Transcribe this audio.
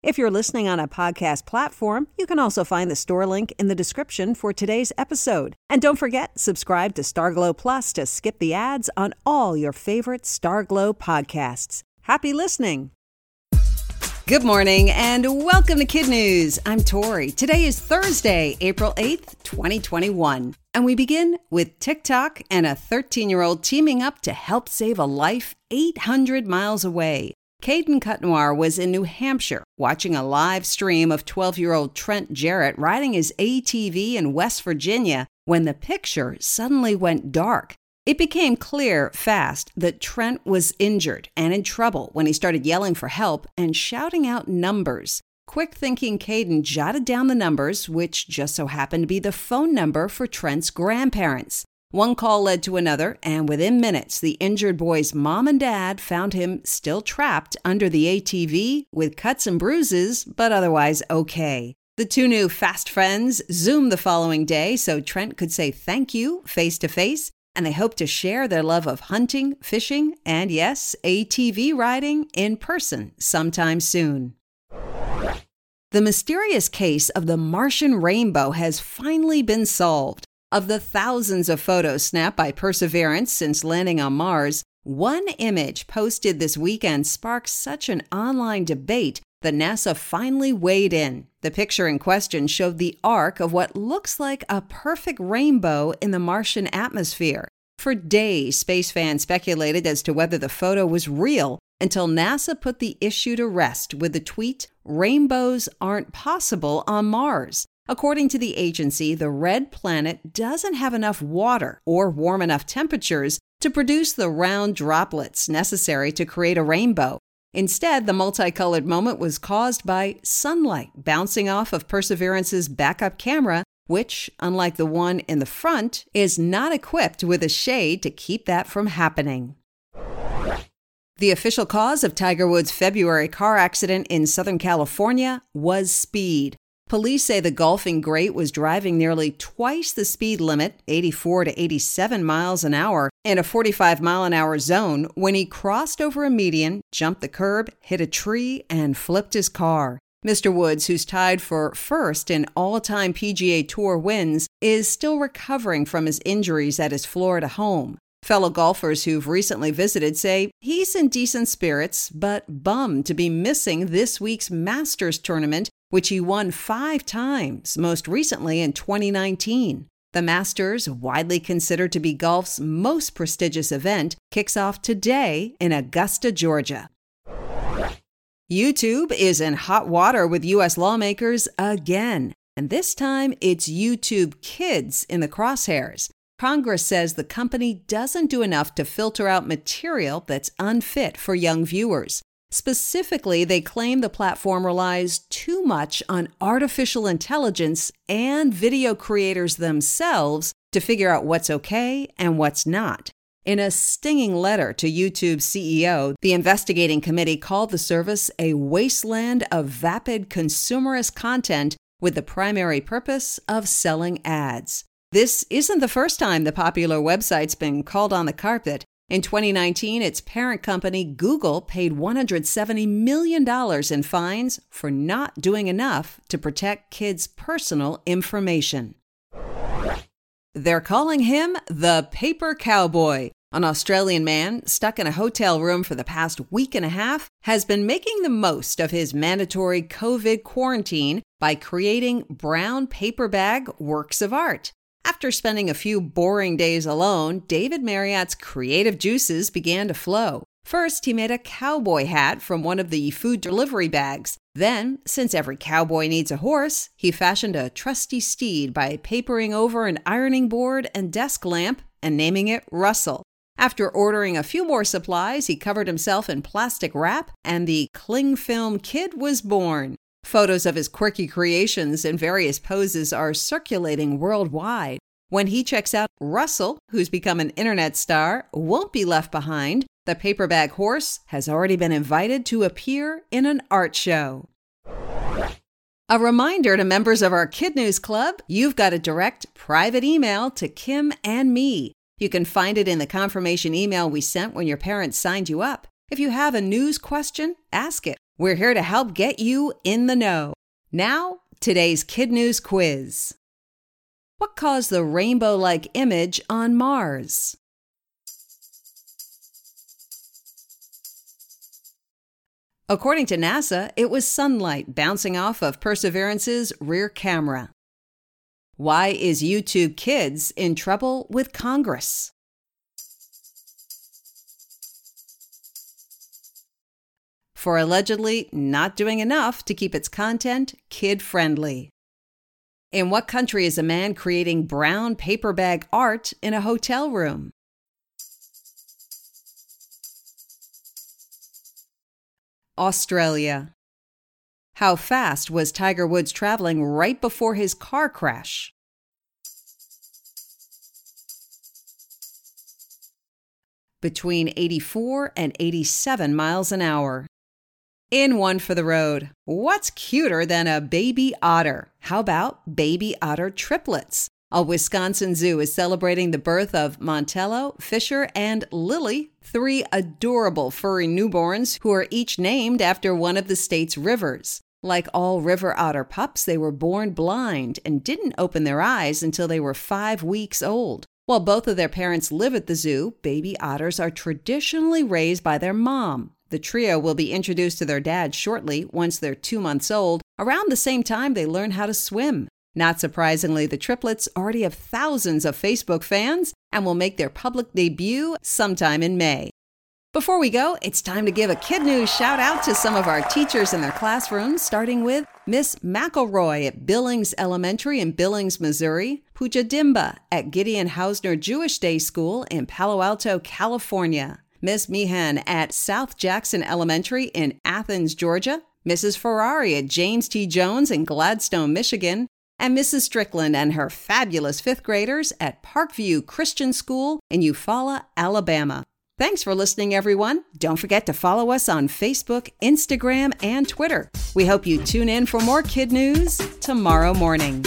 If you're listening on a podcast platform, you can also find the store link in the description for today's episode. And don't forget, subscribe to Starglow Plus to skip the ads on all your favorite Starglow podcasts. Happy listening! Good morning and welcome to Kid News. I'm Tori. Today is Thursday, April 8th, 2021. And we begin with TikTok and a 13 year old teaming up to help save a life 800 miles away. Caden Cutnoir was in New Hampshire watching a live stream of 12 year old Trent Jarrett riding his ATV in West Virginia when the picture suddenly went dark. It became clear fast that Trent was injured and in trouble when he started yelling for help and shouting out numbers. Quick thinking Caden jotted down the numbers, which just so happened to be the phone number for Trent's grandparents. One call led to another, and within minutes, the injured boy's mom and dad found him still trapped under the ATV with cuts and bruises, but otherwise okay. The two new fast friends Zoomed the following day so Trent could say thank you face to face, and they hope to share their love of hunting, fishing, and yes, ATV riding in person sometime soon. The mysterious case of the Martian rainbow has finally been solved. Of the thousands of photos snapped by Perseverance since landing on Mars, one image posted this weekend sparked such an online debate that NASA finally weighed in. The picture in question showed the arc of what looks like a perfect rainbow in the Martian atmosphere. For days, space fans speculated as to whether the photo was real until NASA put the issue to rest with the tweet Rainbows aren't possible on Mars. According to the agency, the red planet doesn't have enough water or warm enough temperatures to produce the round droplets necessary to create a rainbow. Instead, the multicolored moment was caused by sunlight bouncing off of Perseverance's backup camera, which, unlike the one in the front, is not equipped with a shade to keep that from happening. The official cause of Tiger Woods' February car accident in Southern California was speed. Police say the golfing great was driving nearly twice the speed limit, 84 to 87 miles an hour, in a 45 mile an hour zone when he crossed over a median, jumped the curb, hit a tree, and flipped his car. Mr. Woods, who's tied for first in all time PGA Tour wins, is still recovering from his injuries at his Florida home. Fellow golfers who've recently visited say he's in decent spirits, but bummed to be missing this week's Masters tournament which he won five times, most recently in 2019. The Masters, widely considered to be golf's most prestigious event, kicks off today in Augusta, Georgia. YouTube is in hot water with U.S. lawmakers again, and this time it's YouTube Kids in the crosshairs. Congress says the company doesn't do enough to filter out material that's unfit for young viewers. Specifically, they claim the platform relies too much on artificial intelligence and video creators themselves to figure out what's okay and what's not. In a stinging letter to YouTube's CEO, the investigating committee called the service a wasteland of vapid consumerist content with the primary purpose of selling ads. This isn't the first time the popular website's been called on the carpet. In 2019, its parent company, Google, paid $170 million in fines for not doing enough to protect kids' personal information. They're calling him the Paper Cowboy. An Australian man stuck in a hotel room for the past week and a half has been making the most of his mandatory COVID quarantine by creating brown paper bag works of art. After spending a few boring days alone, David Marriott's creative juices began to flow. First, he made a cowboy hat from one of the food delivery bags. Then, since every cowboy needs a horse, he fashioned a trusty steed by papering over an ironing board and desk lamp and naming it Russell. After ordering a few more supplies, he covered himself in plastic wrap, and the cling film kid was born. Photos of his quirky creations in various poses are circulating worldwide. When he checks out Russell, who's become an internet star, won't be left behind. The paperbag horse has already been invited to appear in an art show. A reminder to members of our Kid News Club you've got a direct private email to Kim and me. You can find it in the confirmation email we sent when your parents signed you up. If you have a news question, ask it. We're here to help get you in the know. Now, today's Kid News quiz. What caused the rainbow like image on Mars? According to NASA, it was sunlight bouncing off of Perseverance's rear camera. Why is YouTube Kids in trouble with Congress? For allegedly not doing enough to keep its content kid friendly. In what country is a man creating brown paper bag art in a hotel room? Australia. How fast was Tiger Woods traveling right before his car crash? Between 84 and 87 miles an hour. In one for the road. What's cuter than a baby otter? How about baby otter triplets? A Wisconsin zoo is celebrating the birth of Montello, Fisher, and Lily, three adorable furry newborns who are each named after one of the state's rivers. Like all river otter pups, they were born blind and didn't open their eyes until they were five weeks old. While both of their parents live at the zoo, baby otters are traditionally raised by their mom. The trio will be introduced to their dad shortly once they're two months old, around the same time they learn how to swim. Not surprisingly, the triplets already have thousands of Facebook fans and will make their public debut sometime in May. Before we go, it's time to give a Kid News shout out to some of our teachers in their classrooms, starting with Miss McElroy at Billings Elementary in Billings, Missouri, Pooja Dimba at Gideon Hausner Jewish Day School in Palo Alto, California, Miss Meehan at South Jackson Elementary in Athens, Georgia, Mrs. Ferrari at James T. Jones in Gladstone, Michigan, and Mrs. Strickland and her fabulous fifth graders at Parkview Christian School in Eufaula, Alabama. Thanks for listening, everyone. Don't forget to follow us on Facebook, Instagram, and Twitter. We hope you tune in for more kid news tomorrow morning.